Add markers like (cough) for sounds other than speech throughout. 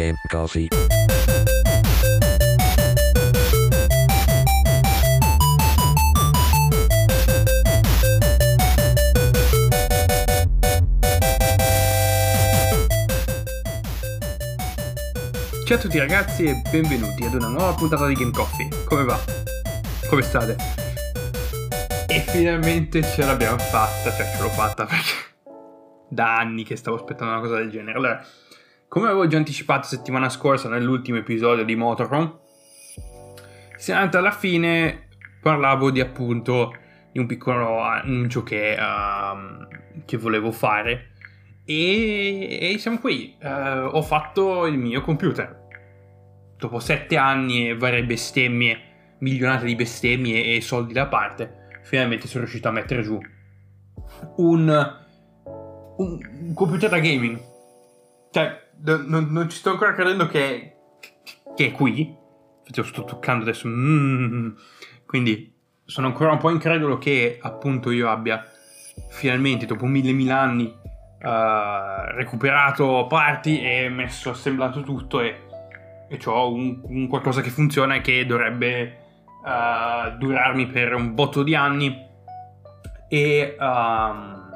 Game Coffee. Ciao a tutti ragazzi e benvenuti ad una nuova puntata di Game Coffee. Come va? Come state? E finalmente ce l'abbiamo fatta, cioè ce l'ho fatta perché da anni che stavo aspettando una cosa del genere. Allora, come avevo già anticipato settimana scorsa nell'ultimo episodio di Motorhome, se alla fine parlavo di appunto di un piccolo annuncio che, uh, che volevo fare e, e siamo qui. Uh, ho fatto il mio computer. Dopo sette anni e varie bestemmie, milionate di bestemmie e soldi da parte, finalmente sono riuscito a mettere giù un, un computer da gaming. Cioè, non, non, ci sto ancora credendo che, che è qui. Infatti lo sto toccando adesso. Mm. Quindi sono ancora un po' incredulo che appunto io abbia finalmente dopo mille mille anni uh, recuperato parti e messo assemblato tutto e, e ho un, un, qualcosa che funziona e che dovrebbe uh, durarmi per un botto di anni e, um,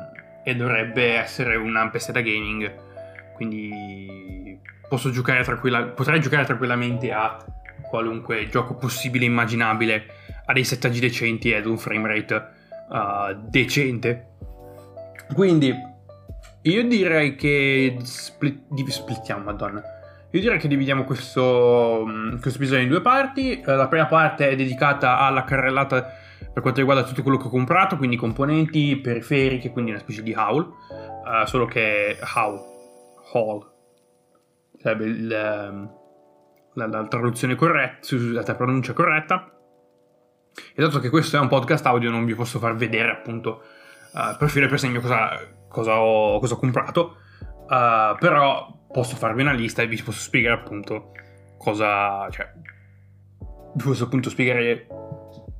e dovrebbe essere una da gaming quindi posso giocare tranquilla- potrei giocare tranquillamente a qualunque gioco possibile e immaginabile a dei settaggi decenti ed un frame rate uh, decente. Quindi io direi che split- splittiamo, madonna. Io direi che dividiamo questo, mm, questo episodio in due parti. Uh, la prima parte è dedicata alla carrellata per quanto riguarda tutto quello che ho comprato, quindi componenti, periferiche, quindi una specie di haul. Uh, solo che haul Hall. Sarebbe il, ehm, la, la, traduzione corretta, la pronuncia corretta. E dato che questo è un podcast audio, non vi posso far vedere appunto uh, per filo per segno cosa, cosa, ho, cosa ho comprato. Uh, però posso farvi una lista e vi posso spiegare appunto cosa. cioè. Vi posso appunto spiegare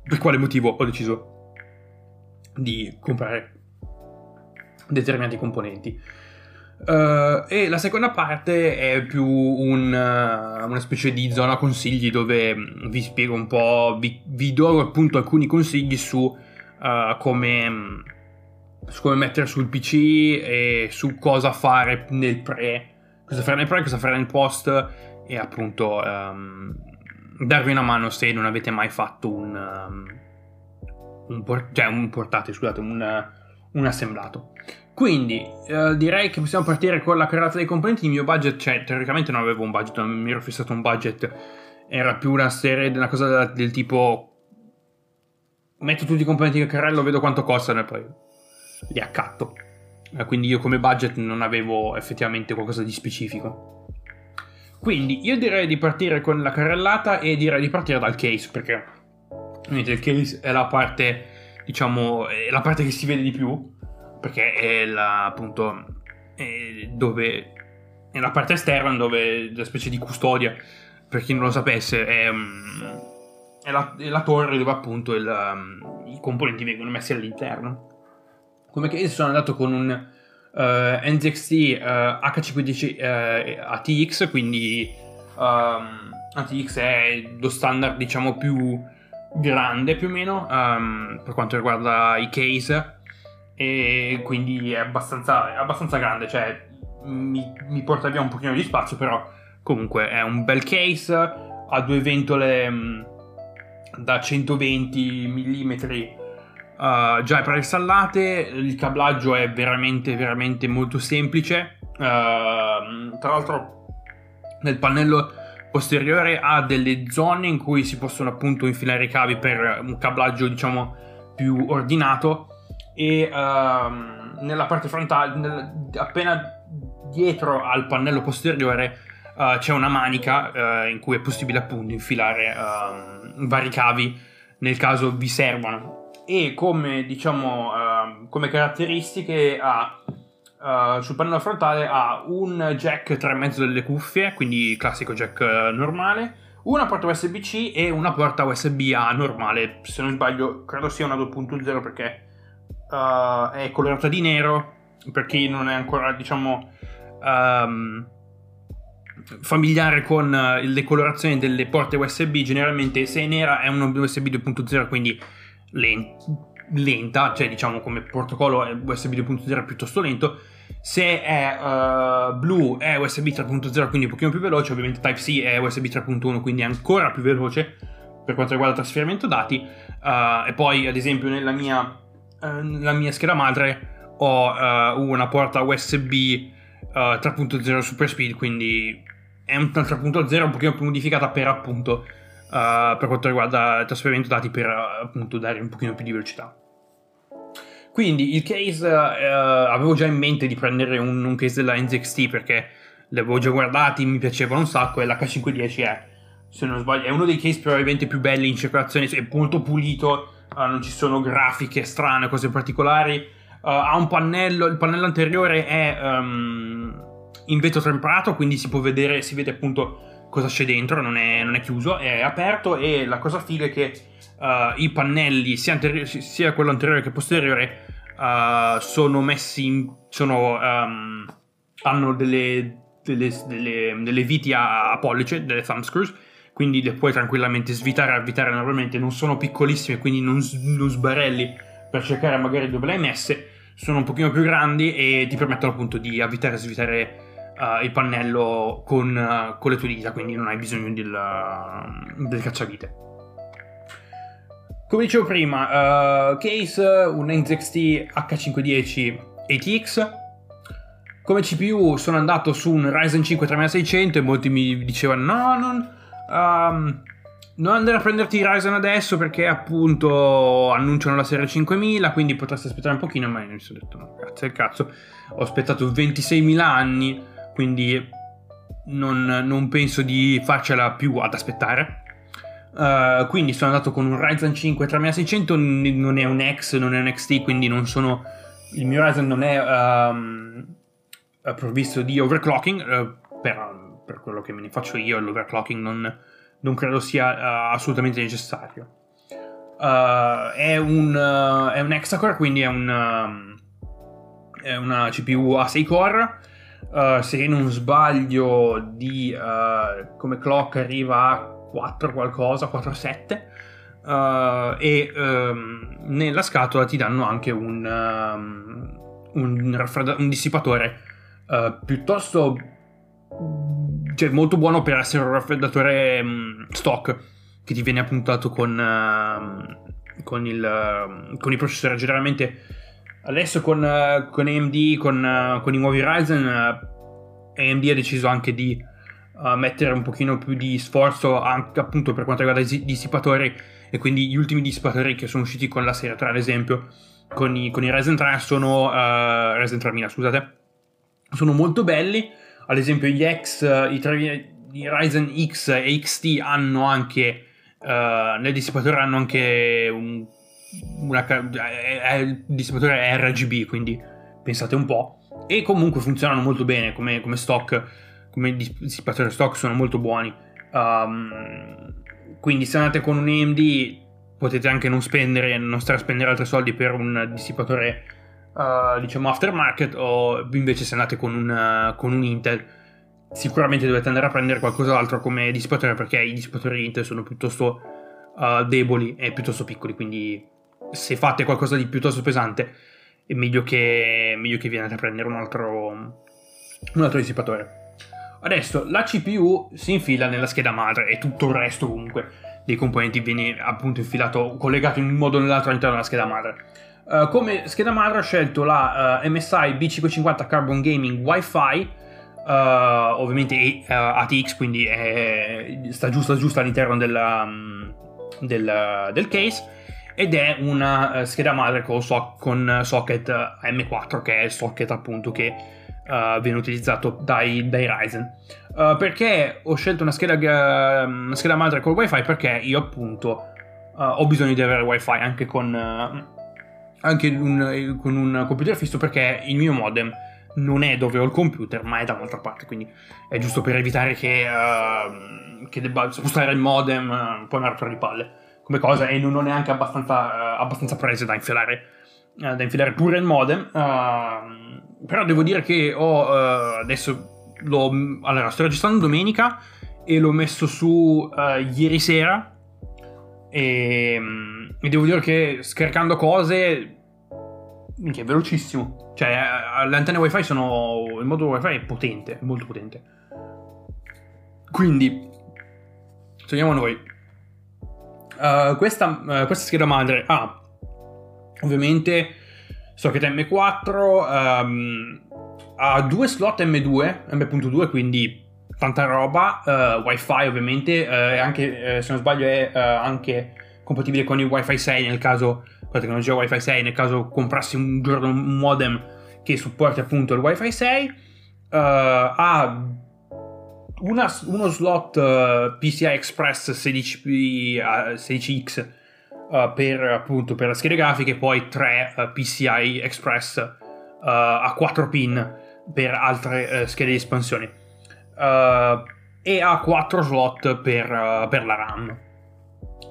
per quale motivo ho deciso di comprare determinati componenti. Uh, e la seconda parte è più un, uh, una specie di zona consigli dove mm, vi spiego un po', vi, vi do appunto alcuni consigli su, uh, come, mm, su come mettere sul PC e su cosa fare nel pre, cosa fare nel pre, cosa fare nel post e appunto um, darvi una mano se non avete mai fatto un, um, un, por- cioè un portate, scusate, un, un assemblato. Quindi eh, direi che possiamo partire con la carrata dei componenti. Il mio budget, cioè teoricamente non avevo un budget, non mi ero fissato un budget, era più una serie, una cosa del tipo metto tutti i componenti del carrello, vedo quanto costano e poi li accatto. Eh, quindi io come budget non avevo effettivamente qualcosa di specifico. Quindi io direi di partire con la carrellata e direi di partire dal case perché il case è la parte, diciamo, è la parte che si vede di più perché è la, appunto è dove è la parte esterna dove la specie di custodia per chi non lo sapesse è, mm, è, la, è la, torre dove appunto il, um, i componenti vengono messi all'interno. Come che sono andato con un uh, NZXT uh, H510 uh, ATX quindi um, ATX è lo standard diciamo più grande più o meno um, per quanto riguarda i case e quindi è abbastanza, è abbastanza grande, cioè mi, mi, porta via un pochino di spazio, però comunque è un bel case, ha due ventole mm, da 120 mm uh, già preinstallate, il cablaggio è veramente veramente molto semplice, uh, tra l'altro nel pannello posteriore ha delle zone in cui si possono appunto infilare i cavi per un cablaggio diciamo più ordinato e um, nella parte frontale, nel, appena dietro al pannello posteriore, uh, c'è una manica uh, in cui è possibile appunto infilare uh, vari cavi nel caso vi servano. E come diciamo, ehm, come caratteristiche ha sul pannello frontale ha un jack 3,5 delle cuffie, quindi classico jack normale, una porta USB-C e una porta USB-A normale. Se non sbaglio, credo sia una 2.0 perché uh, è colorata di nero per chi non è ancora, diciamo, um, familiare con uh, le colorazioni delle porte USB, generalmente se è nera è un USB 2.0, quindi lenta, cioè diciamo come protocollo è USB 2.0 piuttosto lento. Se è uh, blu è USB 3.0, quindi un pochino più veloce, ovviamente Type-C è USB 3.1, quindi è ancora più veloce per quanto riguarda il trasferimento dati. Uh, e poi, ad esempio, nella mia, nella mia scheda madre ho una porta USB 3.0 Super Speed, quindi è un 3.0 un pochino più modificata per appunto uh, per quanto riguarda il trasferimento dati per appunto dare un pochino più di velocità. Quindi il case uh, avevo già in mente di prendere un, un case della NZXT perché li avevo già guardati, mi piacevano un sacco e l'H510 è, se non sbaglio, è uno dei case probabilmente più belli in circolazione, è molto pulito, uh, non ci sono grafiche strane, cose particolari, ha un pannello, il pannello anteriore è um, in vetro temperato, quindi si può vedere, si vede appunto cosa c'è dentro, non è, non è, chiuso, è aperto e la cosa figa è che uh, i pannelli, sia, anteri- sia, quello anteriore che posteriore, uh, sono messi in... Sono, um, hanno delle, delle, delle, delle, viti a, a pollice, delle thumb screws, quindi le puoi tranquillamente svitare e avvitare normalmente, non sono piccolissime, quindi non, non sbarelli per cercare magari dove le hai messe, sono un pochino più grandi e ti permettono appunto di avvitare e svitare uh, il pannello con, uh, con, le tue dita, quindi non hai bisogno del, uh, del cacciavite. Come dicevo prima, case un NZXT H510 ATX. Come CPU sono andato su un Ryzen 5 3600 e molti mi dicevano no, non, um, non andare a prenderti Ryzen adesso perché appunto annunciano la serie 5000, quindi potresti aspettare un pochino, ma io mi sono detto no, è il cazzo. Ho aspettato 26.000 anni quindi non, non penso di farcela più ad aspettare. Uh, quindi sono andato con un Ryzen 5 3600, non è un X, non è un XT, quindi non sono... Il mio Ryzen non è um, provvisto di overclocking, uh, per, per, quello che me ne faccio io, l'overclocking non, non credo sia uh, assolutamente necessario. è, un, è un hexacore, quindi è, un, è una CPU a 6 core Uh, se non sbaglio di uh, come clock arriva a 4 qualcosa, 4-7 uh, eh, e um, nella scatola ti danno anche un, um, un, un dissipatore piuttosto cioè, molto buono per essere un raffreddatore um, stock che ti viene appuntato con, con, il, con i processori. Generalmente Adesso con, uh, con AMD, con, uh, con, i nuovi Ryzen, uh, AMD ha deciso anche di mettere un pochino più di sforzo anche appunto per quanto riguarda i dissipatori e quindi gli ultimi dissipatori che sono usciti con la serie 3 ad esempio con i, con i Ryzen 3 sono Ryzen 3000 scusate. Sono molto belli ad esempio gli X i, 3, i Ryzen X e XT hanno anche nel dissipatore hanno anche un una, è, il dissipatore è RGB, quindi pensate un po'. E comunque funzionano molto bene come, come stock, come dissipatori stock sono molto buoni. Um, quindi se andate con un AMD potete anche non spendere, non stare a spendere altri soldi per un dissipatore uh, diciamo aftermarket o invece se andate con un, uh, con un Intel sicuramente dovete andare a prendere qualcos'altro come dissipatore perché i dissipatori Intel sono piuttosto uh, deboli e piuttosto piccoli quindi se fate qualcosa di piuttosto pesante, è meglio che, meglio che viene a prendere un altro, un altro dissipatore. Adesso la CPU si infila nella scheda madre e tutto il resto comunque dei componenti viene appunto infilato, collegato in un modo o nell'altro all'interno della scheda madre. Uh, come scheda madre ho scelto la uh, MSI B550 Carbon Gaming Wi-Fi, uh, ovviamente ATX, quindi è, sta giusta giusta all'interno della, um, del, del case ed è una scheda madre con, so- con socket M4 che è il socket appunto che viene utilizzato dai, dai Ryzen. Perché ho scelto una scheda, scheda, madre col wifi? Perché io appunto ho bisogno di avere wifi anche con, anche un, con un computer fisso perché il mio modem non è dove ho il computer ma è da un'altra parte quindi è giusto per evitare che, che debba spostare il modem un po' una rottura di palle come cosa e non ho neanche abbastanza, uh, abbastanza prese da infilare, uh, da infilare pure il modem. Uh, però devo dire che ho adesso l'ho, allora, sto registrando domenica e l'ho messo su uh, ieri sera e, e, devo dire che scaricando cose che è velocissimo. Cioè, le antenne wifi sono. Il modulo wifi è potente, molto potente. Quindi, torniamo a noi. Uh, questa, uh, questa, scheda madre ha ovviamente socket M4, um, ha due slot M2, M.2, quindi tanta roba, uh, wifi ovviamente, anche, se non sbaglio è anche compatibile con il wifi 6 nel caso la tecnologia Wi-Fi 6 nel caso comprassi un giorno un modem che supporti appunto il Wi-Fi 6 uh, ha una, uno slot uh, PCI Express 16, uh, 16X uh, per appunto per schede grafiche e poi tre uh, PCI Express a 4 pin per altre schede di espansione e ha 4 slot per, per la RAM.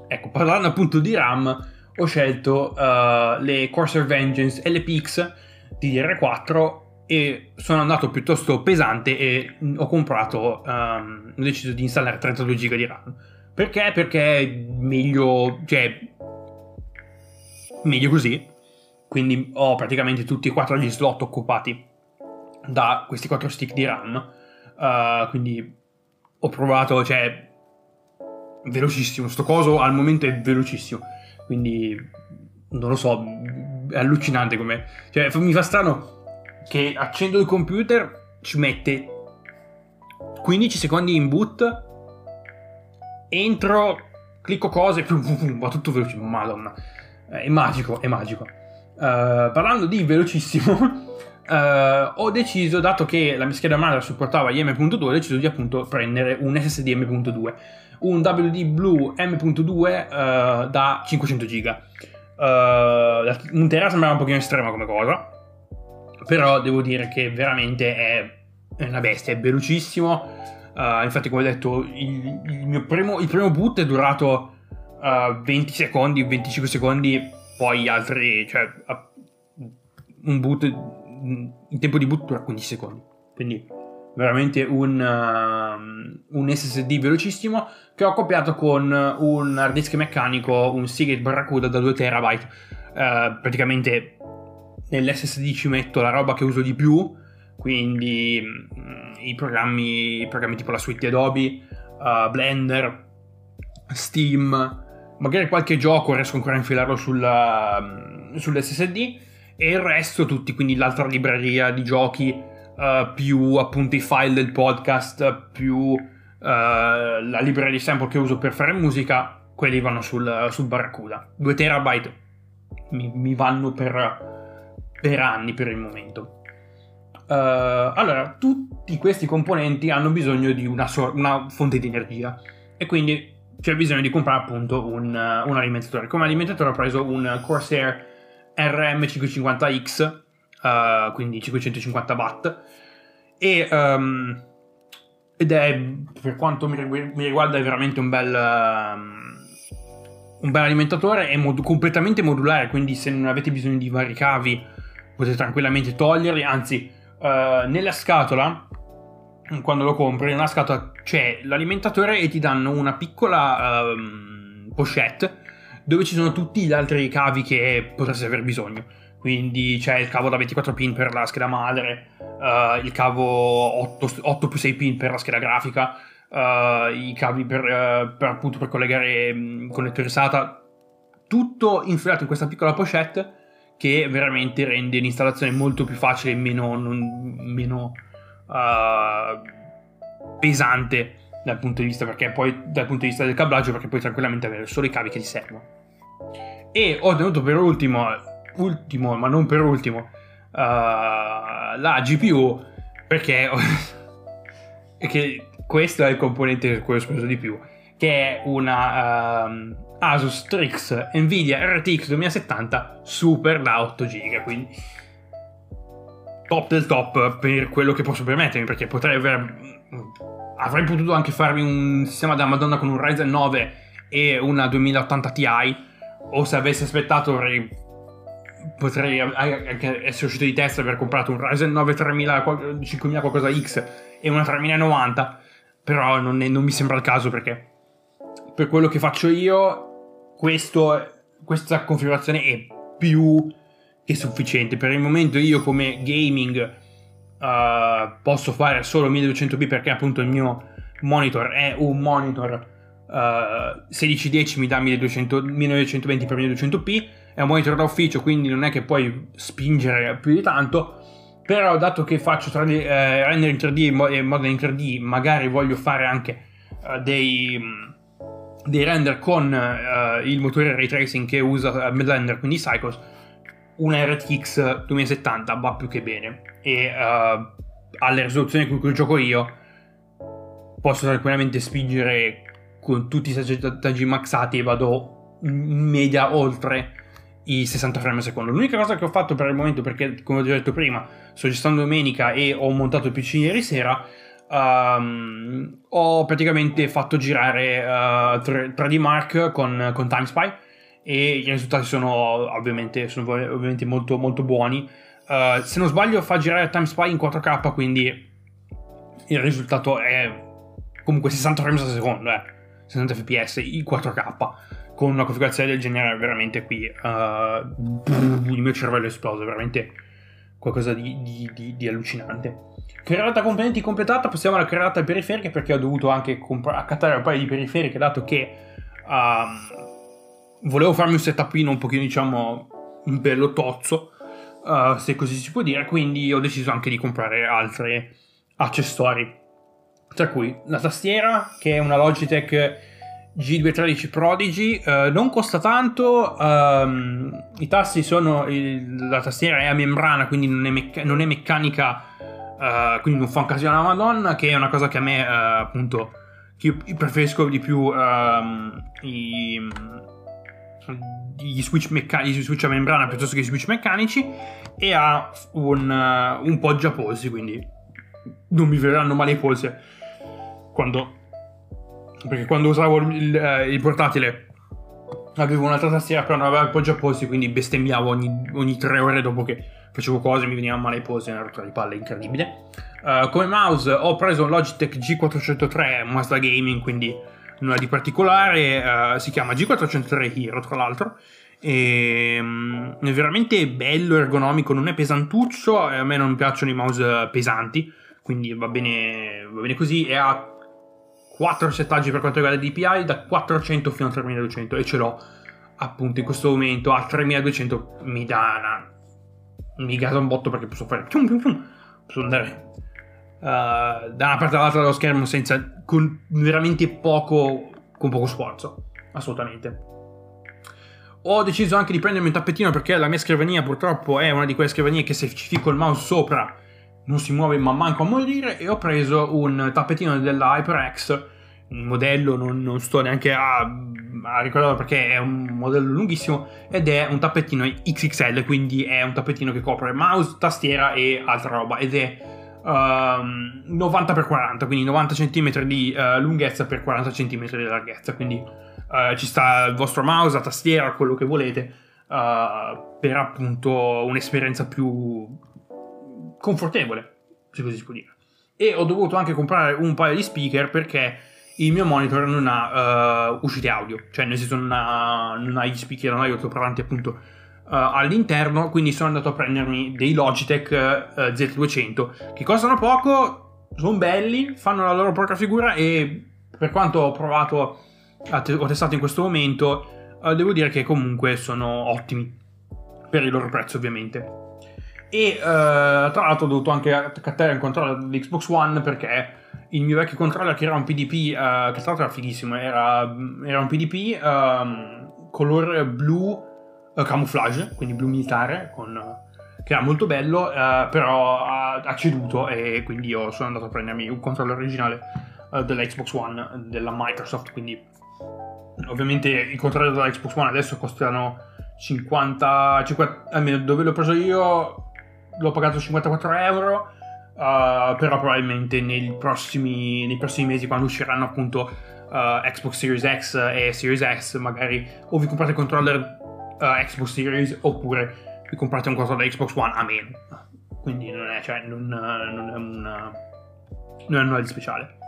Ecco parlando appunto di RAM ho scelto uh, le Corsair Vengeance LPX di DR4 e sono andato piuttosto pesante e ho comprato, um, ho deciso di installare 32 GB di RAM. Perché? Perché meglio, cioè, meglio così. Quindi ho praticamente tutti e quattro gli slot occupati da questi quattro stick di RAM. Uh, quindi ho provato, cioè, velocissimo. Sto coso al momento è velocissimo. Quindi non lo so, è allucinante come... Cioè, mi fa strano che accendo il computer, ci mette 15 secondi in boot, entro, clicco cose, va tutto veloce, madonna. È magico, è magico. Uh, parlando di velocissimo, uh, (laughs) ho deciso, dato che la mia scheda madre supportava gli M.2, ho deciso di appunto prendere un SSD M.2 un WD Blue M.2 uh, da 500 giga. Uh, un tera sembrava un pochino estrema come cosa, però devo dire che veramente è, una bestia, è velocissimo. Uh, infatti, come ho detto, il, il, mio primo, il primo boot è durato uh, 20 secondi, 25 secondi, poi altri, cioè un boot, in tempo di boot dura 15 secondi. Quindi veramente un, uh, un, SSD velocissimo che ho accoppiato con un hard disk meccanico, un Seagate Barracuda da 2 TB. Uh, praticamente nell'SSD ci metto la roba che uso di più, quindi um, i, programmi, i, programmi, tipo la suite Adobe, uh, Blender, Steam, magari qualche gioco riesco ancora a infilarlo sulla, um, sull'SSD e il resto tutti, quindi l'altra libreria di giochi uh, più appunto i file del podcast, più uh, la libreria di sample che uso per fare musica, quelli vanno sul, sul Barracuda. 2 terabyte mi, mi vanno per, per, anni per il momento. Uh, allora, tutti questi componenti hanno bisogno di una, so- una, fonte di energia e quindi c'è bisogno di comprare appunto un, un alimentatore. Come alimentatore ho preso un Corsair RM550X uh, quindi 550 watt. E, um, ed è, per quanto mi, riguarda, è veramente un bel, um, un bel alimentatore, è mod- completamente modulare, quindi se non avete bisogno di vari cavi potete tranquillamente toglierli, anzi uh, nella scatola quando lo compri, nella scatola c'è l'alimentatore e ti danno una piccola um, pochette dove ci sono tutti gli altri cavi che potreste aver bisogno quindi c'è il cavo da 24 pin per la scheda madre, uh, il cavo 8, 8, più 6 pin per la scheda grafica, uh, i cavi per, uh, per, appunto per collegare um, connettori SATA, tutto infilato in questa piccola pochette che veramente rende l'installazione molto più facile e meno, non, meno pesante dal punto di vista perché poi dal punto di vista del cablaggio perché puoi tranquillamente avere solo i cavi che ti servono. E ho tenuto per ultimo ultimo, ma non per ultimo, uh, la GPU perché (laughs) che questo è il componente per cui ho speso di più, che è una uh, Asus Strix Nvidia RTX 2070 Super da 8 GB, quindi top del top per quello che posso permettermi, perché potrei aver avrei potuto anche farmi un sistema da Madonna con un Ryzen 9 e una 2080 Ti o se avessi aspettato avrei potrei anche essere uscito di testa per aver comprato un Ryzen 9 3000, 5000 qualcosa X e una 3090, però non, è, non mi sembra il caso perché per quello che faccio io questo, questa configurazione è più che sufficiente. Per il momento io come gaming uh, posso fare solo 1200p perché appunto il mio monitor è un monitor uh, 16 decimi da 1200, 1920x1200p è un monitor da ufficio quindi non è che puoi spingere più di tanto. Però dato che faccio 3D, eh, render in 3D e model in 3D magari voglio fare anche uh, dei, dei, render con uh, il motore ray tracing che usa Blender quindi Cycles una RTX 2070 va più che bene. E uh, alle risoluzioni con cui gioco io posso tranquillamente spingere con tutti i settaggi maxati e vado in media oltre i 60 frame al secondo. L'unica cosa che ho fatto per il momento, perché come ho già detto prima, sto gestendo domenica e ho montato il PC ieri sera, um, ho praticamente fatto girare uh, 3D Mark con, con TimeSpy e i risultati sono ovviamente, sono ovviamente molto, molto buoni. Uh, se non sbaglio fa girare TimeSpy in 4K, quindi il risultato è comunque 60 frames al secondo, eh. 60 fps in 4K. Con una configurazione del genere veramente qui uh, il mio cervello è esploso, veramente qualcosa di, di, di, di allucinante. Creata componenti completata, passiamo alla creata periferiche perché ho dovuto anche comp- accattare un paio di periferiche dato che uh, volevo farmi un setupino un pochino, diciamo, un bello tozzo, uh, se così si può dire, quindi ho deciso anche di comprare altri accessori. Tra cui la tastiera, che è una Logitech G213 Prodigy, uh, non costa tanto, um, i tasti sono, il, la tastiera è a membrana, quindi non è, mecc- non è meccanica, uh, quindi non fa un casino alla madonna, che è una cosa che a me appunto, che io preferisco di più um, i gli switch, mecca- gli switch a membrana piuttosto che gli switch meccanici e ha un, uh, un poggiapolsi, quindi non mi verranno male i polsi quando perché quando usavo il, uh, il portatile avevo un'altra tastiera però non aveva il poggiapolsi quindi bestemmiavo ogni, ogni tre ore dopo che facevo cose mi venivano male i polsi una rottura di palle incredibile. Uh, come mouse ho preso un Logitech G403 un mouse da gaming quindi nulla di particolare, uh, si chiama G403 Hero tra l'altro, e, um, è veramente bello, ergonomico, non è pesantuccio, a me non piacciono i mouse pesanti, quindi va bene, va bene così, e ha 4 settaggi per quanto riguarda DPI, da 400 fino a 3200 e ce l'ho appunto in questo momento a 3200 mi dà una... mi gasa un botto perché posso fare posso andare uh, da una parte all'altra dello schermo senza, con veramente poco, con poco sforzo, assolutamente. Ho deciso anche di prendermi un tappetino perché la mia scrivania purtroppo è una di quelle scrivanie che se ci fico il mouse sopra non si muove ma manco a morire e ho preso un tappetino della HyperX. Un modello, non, non sto neanche a, a, ricordarlo perché è un modello lunghissimo ed è un tappetino XXL, quindi è un tappetino che copre mouse, tastiera e altra roba ed è uh, ehm, 90x40, quindi 90 cm di uh, lunghezza per 40 cm di larghezza, quindi uh, ci sta il vostro mouse, la tastiera, quello che volete, eh, per appunto un'esperienza più confortevole, se così si può dire. E ho dovuto anche comprare un paio di speaker perché il mio monitor non ha uh, uscite audio, cioè nel senso non ha, non ha gli speaker, non ha gli altoparlanti appunto uh, all'interno, quindi sono andato a prendermi dei Logitech uh, eh, Z200 che costano poco, sono belli, fanno la loro propria figura e per quanto ho provato, ho testato in questo momento, devo dire che comunque sono ottimi per il loro prezzo ovviamente. E tra l'altro ho dovuto anche accattare un controller dell'Xbox One perché il mio vecchio controller che era un PDP, che tra l'altro era fighissimo, era, era un PDP um, ehm, color blu uh, camouflage, quindi blu militare, con, che era molto bello, uh, però ha, ha, ceduto e quindi io sono andato a prendermi un controller originale uh, della Xbox One della Microsoft, quindi ovviamente i controller della Xbox One adesso costano 50, 50 almeno dove l'ho preso io l'ho pagato 54 euro. Uh, però probabilmente nei prossimi, nei prossimi, mesi quando usciranno appunto uh, Xbox Series X e Series X magari o vi comprate il controller uh, Xbox Series oppure vi comprate un da Xbox One a meno. Quindi non è, cioè, non, non è una, non è nulla di speciale.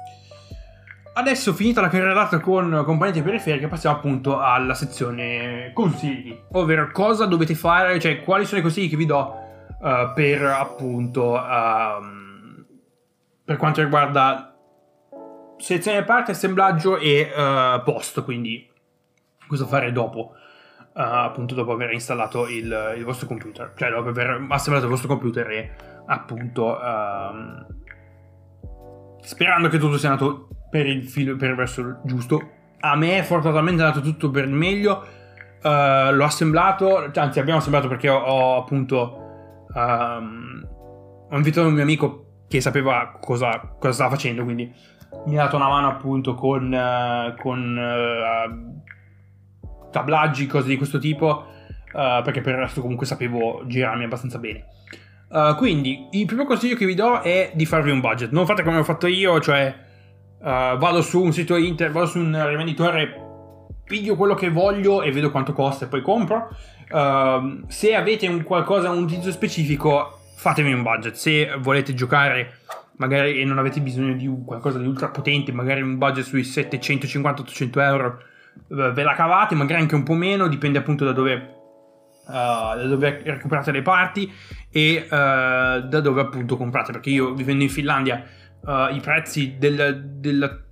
Adesso finita la carrellata con componenti periferiche passiamo appunto alla sezione consigli, ovvero cosa dovete fare, cioè quali sono i consigli che vi do uh, per appunto uh, per quanto riguarda selezione parte, assemblaggio e uh, post, quindi cosa fare dopo, appunto dopo aver installato il, il, vostro computer, cioè dopo aver assemblato il vostro computer e appunto ehm, sperando che tutto sia andato per il, filo, per il verso giusto. A me fortunatamente è andato tutto per il meglio. L'ho assemblato, anzi abbiamo assemblato perché ho, ho appunto um, ho invitato un mio amico che sapeva cosa, cosa, stava facendo, quindi mi ha dato una mano appunto con, uh, con uh, tablaggi, cose di questo tipo, perché per il resto comunque sapevo girarmi abbastanza bene. quindi il primo consiglio che vi do è di farvi un budget. Non fate come ho fatto io, cioè uh, vado su un sito internet, vado su un rivenditore, piglio quello che voglio e vedo quanto costa e poi compro. Uh, se avete un qualcosa, un utilizzo specifico, fatevi un budget. Se volete giocare magari e non avete bisogno di qualcosa di ultra potente, magari un budget sui 750-800 euro, uh, ve la cavate, magari anche un po' meno, dipende appunto da dove, uh, da dove recuperate le parti e uh, da dove appunto comprate. Perché io vivendo in Finlandia uh, i prezzi del, del,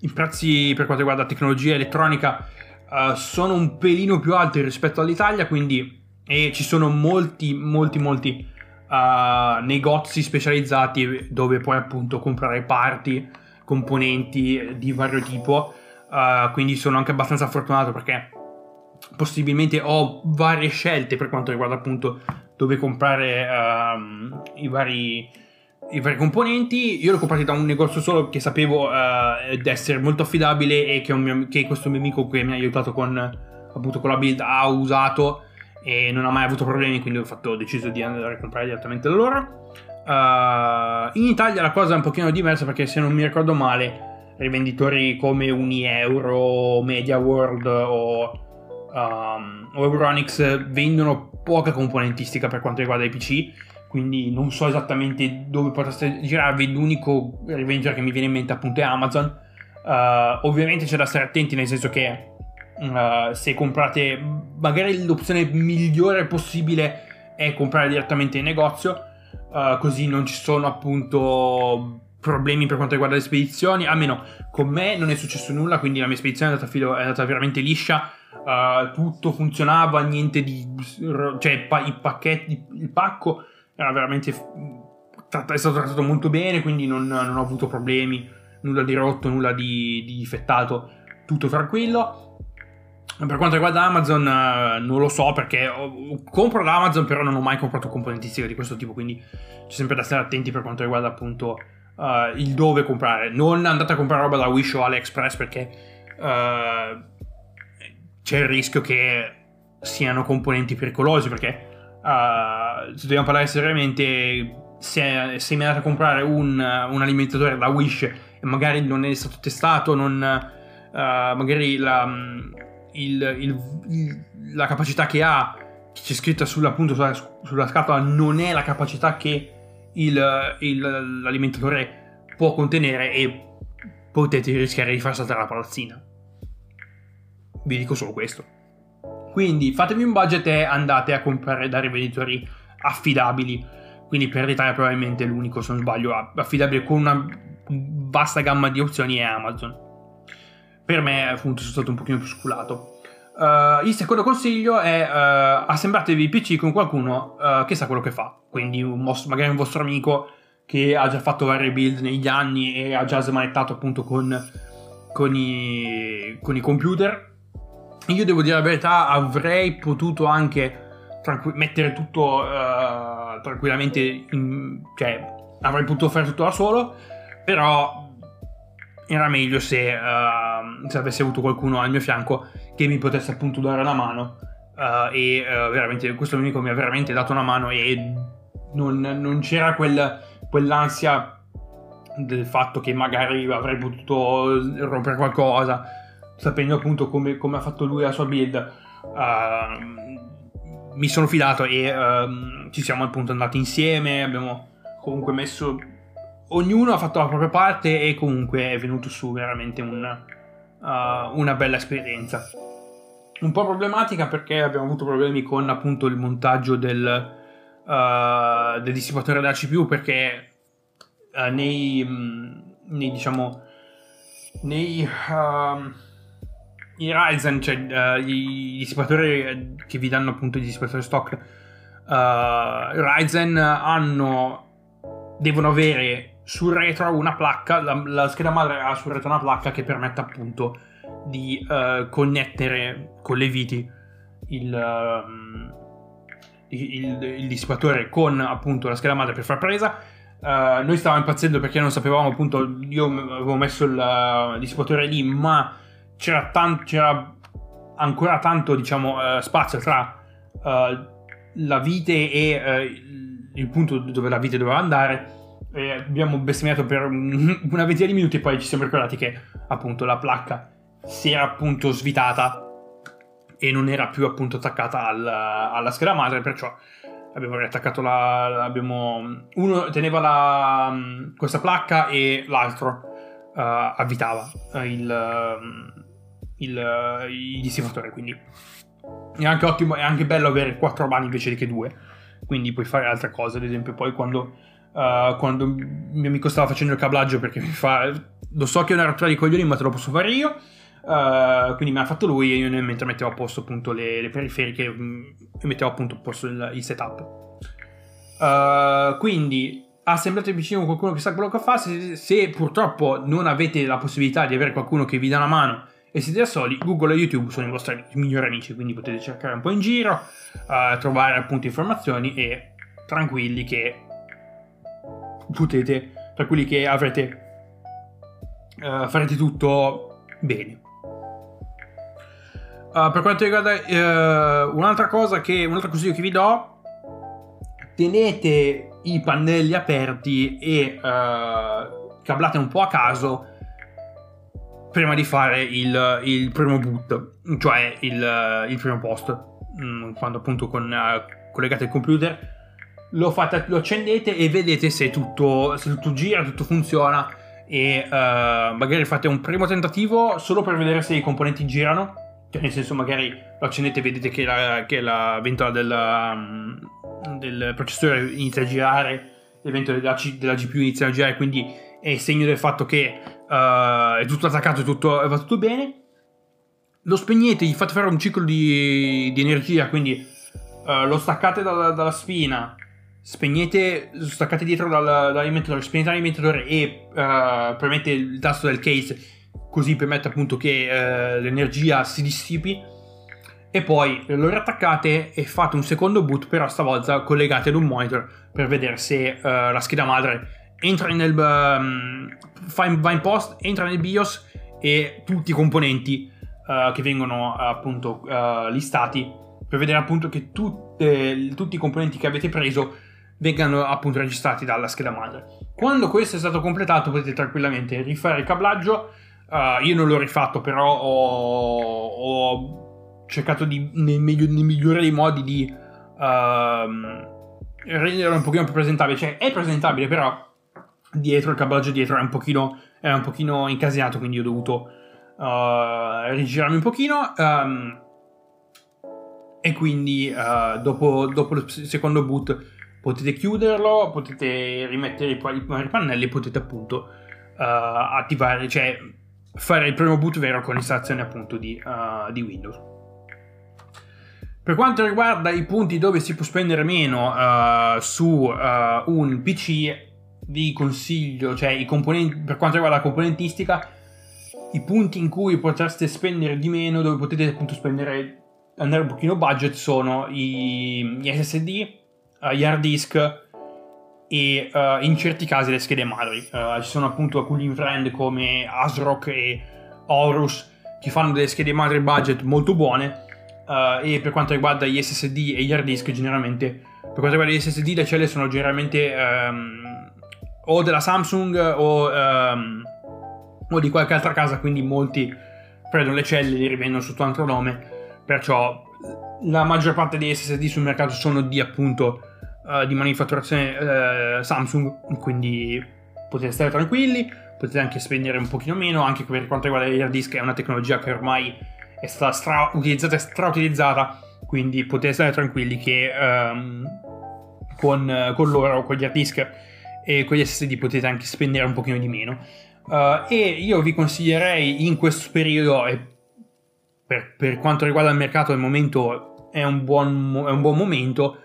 i prezzi per quanto riguarda tecnologia elettronica uh, sono un pelino più alti rispetto all'Italia, quindi e ci sono molti, molti, molti uh, negozi specializzati dove puoi appunto comprare parti, componenti di vario tipo. Uh, quindi sono anche abbastanza fortunato perché possibilmente ho varie scelte per quanto riguarda appunto dove comprare uh, i vari i vari componenti. Io l'ho comprato da un negozio solo che sapevo uh, essere molto affidabile e che, mio, che, questo mio amico che mi ha aiutato con, appunto, con la build ha usato e non ha mai avuto problemi, quindi ho, fatto, ho deciso di andare a comprare direttamente da loro. Uh, in Italia la cosa è un pochino diversa perché se non mi ricordo male, rivenditori come Unieuro, Media World o, um, o Euronics vendono poca componentistica per quanto riguarda i PC quindi non so esattamente dove potreste girarvi, l'unico rivenditore che mi viene in mente appunto è Amazon. Uh, ovviamente c'è da stare attenti nel senso che uh, se comprate, magari l'opzione migliore possibile è comprare direttamente in negozio, uh, così non ci sono appunto problemi per quanto riguarda le spedizioni, almeno con me non è successo nulla, quindi la mia spedizione è andata, filo, è andata veramente liscia, tutto funzionava, niente di... cioè i pacchetti, il pacco era veramente è stato trattato molto bene, quindi non, non ho avuto problemi, nulla di rotto, nulla di, di difettato, tutto tranquillo. Per quanto riguarda Amazon, non lo so perché compro da Amazon, però non ho mai comprato componentistica di questo tipo, quindi c'è sempre da stare attenti per quanto riguarda appunto uh, il dove comprare. Non andate a comprare roba da Wish o AliExpress perché uh, c'è il rischio che siano componenti pericolosi perché uh, se dobbiamo parlare seriamente, se, mi andate a comprare un, un, alimentatore da Wish e magari non è stato testato, non, uh, magari la, il, il, il, la, capacità che ha, che c'è scritta sulla, appunto, sulla, sulla scatola, non è la capacità che l'alimentatore può contenere e potete rischiare di far saltare la palazzina. Vi dico solo questo. Quindi fatevi un budget e andate a comprare da rivenditori affidabili. Quindi per l'Italia probabilmente l'unico, se non sbaglio, affidabile con una vasta gamma di opzioni è Amazon. Per me appunto sono stato un pochino più sculato. Uh, il secondo consiglio è uh, assemblatevi il PC con qualcuno uh, che sa quello che fa. Quindi un vostro, magari un vostro amico che ha già fatto varie build negli anni e ha già smanettato appunto con, con, i, con i computer io devo dire la verità, avrei potuto anche tranqu- mettere tutto uh, tranquillamente, in, cioè avrei potuto fare tutto da solo, però era meglio se, uh, se avessi avuto qualcuno al mio fianco che mi potesse appunto dare una mano uh, e veramente questo amico mi ha veramente dato una mano e non, non c'era quel, quell'ansia del fatto che magari avrei potuto rompere qualcosa sapendo appunto come, come, ha fatto lui la sua build, uh, mi sono fidato e um, ci siamo appunto andati insieme, abbiamo comunque messo... Ognuno ha fatto la propria parte e comunque è venuto su veramente un, uh, una bella esperienza. Un po' problematica perché abbiamo avuto problemi con appunto il montaggio del, uh, del dissipatore della CPU perché uh, nei, nei diciamo nei uh, i Ryzen, cioè uh, i dissipatori che vi danno appunto i dissipatori stock, uh, Ryzen hanno devono avere sul retro una placca, la, la, scheda madre ha sul retro una placca che permette appunto di uh, connettere con le viti il, um, il, il, dissipatore con appunto la scheda madre per far presa. Noi stavamo impazzendo perché non sapevamo appunto, io avevo messo il dissipatore lì, ma c'era, tan- c'era ancora tanto diciamo, uh, spazio tra uh, la vite e uh, il punto dove la vite doveva andare. E abbiamo bestemmiato per (laughs) una ventina di minuti e poi ci siamo ricordati che appunto la placca si era appunto svitata e non era più appunto attaccata al, alla scheda madre, perciò abbiamo riattaccato la... Abbiamo, uno teneva la, questa placca e l'altro uh, avvitava il, il, il dissifatore, quindi. È anche ottimo, è anche bello avere quattro mani invece che due, quindi puoi fare altre cose, ad esempio poi quando, uh, quando mio amico stava facendo il cablaggio perché mi fa, lo so che è una rottura di coglioni ma te lo posso fare io, uh, quindi me l'ha fatto lui e io mentre mettevo a posto appunto le, le periferiche mm, mettevo appunto a posto il, il setup. Uh, quindi assemblate vicino qualcuno che sa quello che fa, se, se purtroppo non avete la possibilità di avere qualcuno che vi dà una mano e siete da soli, Google e YouTube sono i vostri migliori amici, quindi potete cercare un po' in giro, uh, trovare appunto informazioni e tranquilli che potete, tranquilli che avrete, uh, farete tutto bene. Uh, per quanto riguarda un'altra cosa che, un altro consiglio che vi do, tenete i pannelli aperti e cablate un po' a caso prima di fare il, il primo boot, cioè il, il primo post, mm, quando appunto con, uh, collegate il computer, lo, fate, lo accendete e vedete se tutto, se tutto gira, tutto funziona e uh, magari fate un primo tentativo solo per vedere se i componenti girano, cioè nel senso magari lo accendete e vedete che la, che la ventola del, um, del processore inizia a girare, le ventole della, della GPU iniziano a girare, quindi è segno del fatto che uh, è tutto attaccato e tutto, va tutto bene. Lo spegnete, gli fate fare un ciclo di, di energia, quindi uh, lo staccate dalla, dalla spina, spegnete, staccate dietro dal, dall'alimentatore, spegnete l'alimentatore e uh, premete il tasto del case, così permette appunto che l'energia si dissipi. E poi lo riattaccate e fate un secondo boot, però stavolta collegate ad un monitor per vedere se la scheda madre entra nel um, va in post, entra nel BIOS e tutti i componenti uh, che vengono appunto uh, listati per vedere appunto che tutte, tutti i componenti che avete preso vengano appunto registrati dalla scheda madre. Quando questo è stato completato potete tranquillamente rifare il cablaggio. Uh, io non l'ho rifatto, però ho, ho cercato di, nel, meglio, nel, migliore dei modi di uh, renderlo un pochino più presentabile. Cioè, è presentabile, però dietro, il cablaggio dietro era un pochino, era un pochino incasinato, quindi ho dovuto uh, rigirarmi un pochino. Um, e quindi uh, dopo, dopo, il secondo boot potete chiuderlo, potete rimettere i, i pannelli, potete appunto uh, attivare, cioè fare il primo boot vero con l'installazione appunto di, uh, di Windows. Per quanto riguarda i punti dove si può spendere meno uh, su uh, un PC, vi consiglio, cioè componenti, per quanto riguarda la componentistica, i punti in cui potreste spendere di meno, dove potete appunto spendere, andare un pochino budget, sono i, gli SSD, uh, eh, gli hard disk e uh, in certi casi le schede madri. Uh, ci sono appunto alcuni brand come ASRock e Horus che fanno delle schede madri budget molto buone e per quanto riguarda gli SSD e gli hard disk generalmente per quanto riguarda gli SSD le celle sono generalmente um, o della Samsung o, um, o, di qualche altra casa, quindi molti prendono le celle e li rivendono sotto altro nome. perciò la maggior parte dei SSD sul mercato sono di appunto uh, di manifatturazione uh, Samsung, quindi potete stare tranquilli, potete anche spendere un pochino meno, anche per quanto riguarda gli hard disk è una tecnologia che ormai è stata stra- utilizzata e strautilizzata, quindi potete stare tranquilli che um, con, con loro, con gli hard disk e con gli SSD potete anche spendere un pochino di meno. Uh, e io vi consiglierei in questo periodo, e per, per, quanto riguarda il mercato al momento è un buon, è un buon momento,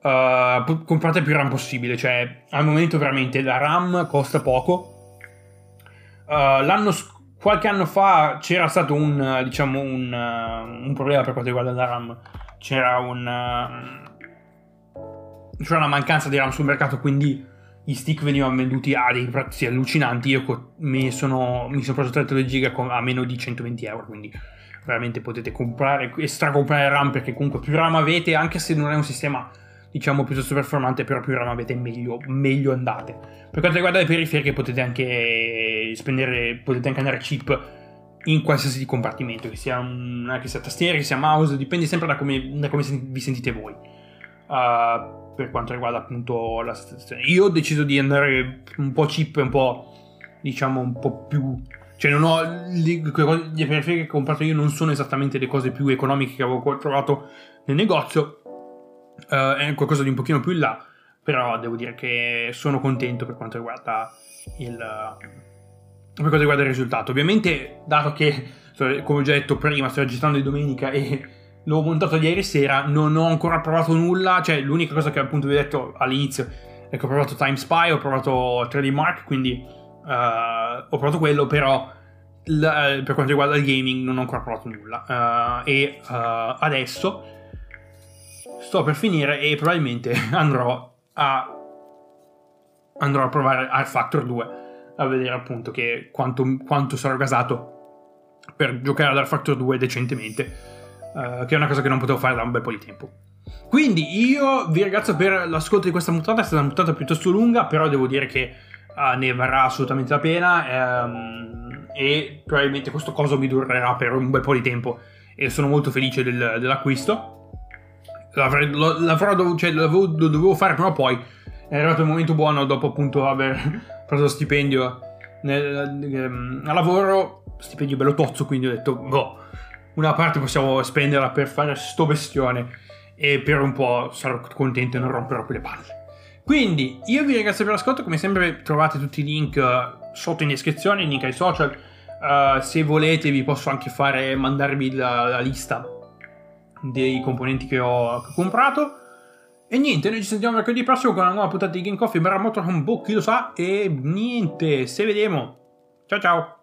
uh, comprate più RAM possibile, cioè al momento veramente la RAM costa poco. Uh, l'anno, qualche anno fa c'era stato un, diciamo, un, un, problema per quanto riguarda la RAM, c'era un... c'era una mancanza di RAM sul mercato, quindi gli stick venivano venduti a dei prezzi allucinanti. Io mi sono, mi sono preso 32 giga a meno di 120 euro. Quindi veramente potete comprare e stracomprare RAM perché comunque più RAM avete, anche se non è un sistema diciamo piuttosto performante, però più RAM avete meglio, meglio andate. Per quanto riguarda le periferiche potete anche spendere, potete anche andare cheap in qualsiasi compartimento, che sia, una, che sia tastiera, che sia mouse, dipende sempre da come, da come vi sentite voi. Uh, per quanto riguarda appunto la situazione. Io ho deciso di andare un po' cheap, un po' diciamo un po' più... Cioè non ho... Le periferiche che ho comprato io non sono esattamente le cose più economiche che avevo trovato nel negozio. Uh, è qualcosa di un pochino più in là. Però devo dire che sono contento per quanto riguarda il... Per quanto riguarda il risultato. Ovviamente, dato che, come ho già detto prima, sto registrando di domenica e l'ho montato ieri sera, non ho ancora provato nulla, cioè l'unica cosa che appunto vi ho detto all'inizio è che ho provato Time Spy, ho provato 3D Mark, quindi uh, ho provato quello, però l- eh, per quanto riguarda il gaming non ho ancora provato nulla. Uh, e uh, adesso sto per finire e probabilmente (laughs) andrò a andrò a provare Art Factor 2 a vedere appunto che quanto, quanto sarò gasato per giocare ad Art Factor 2 decentemente uh, che è una cosa che non potevo fare da un bel po' di tempo. Quindi io vi ringrazio per l'ascolto di questa puntata, è stata una puntata piuttosto lunga, però devo dire che uh, ne varrà assolutamente la pena um, e probabilmente questo coso mi durerà per un bel po' di tempo e sono molto felice del, dell'acquisto. Lo, l'avrò dovuto, cioè, lo, dovevo fare prima o poi, è arrivato il momento buono dopo appunto aver (laughs) preso lo stipendio nel, nel, a lavoro, stipendio bello tozzo, quindi ho detto, boh una parte possiamo spenderla per fare sto bestione e per un po' sarò contento e non romperò più le palle. Quindi io vi ringrazio per l'ascolto, come sempre trovate tutti i link uh, sotto in descrizione, i link ai social. Uh, se volete vi posso anche fare mandarvi la, la lista dei componenti che ho, che ho, comprato. E niente, noi ci sentiamo mercoledì prossimo con una nuova puntata di Game Coffee barra Motorhome Book, chi lo sa. E niente, se vediamo. Ciao ciao.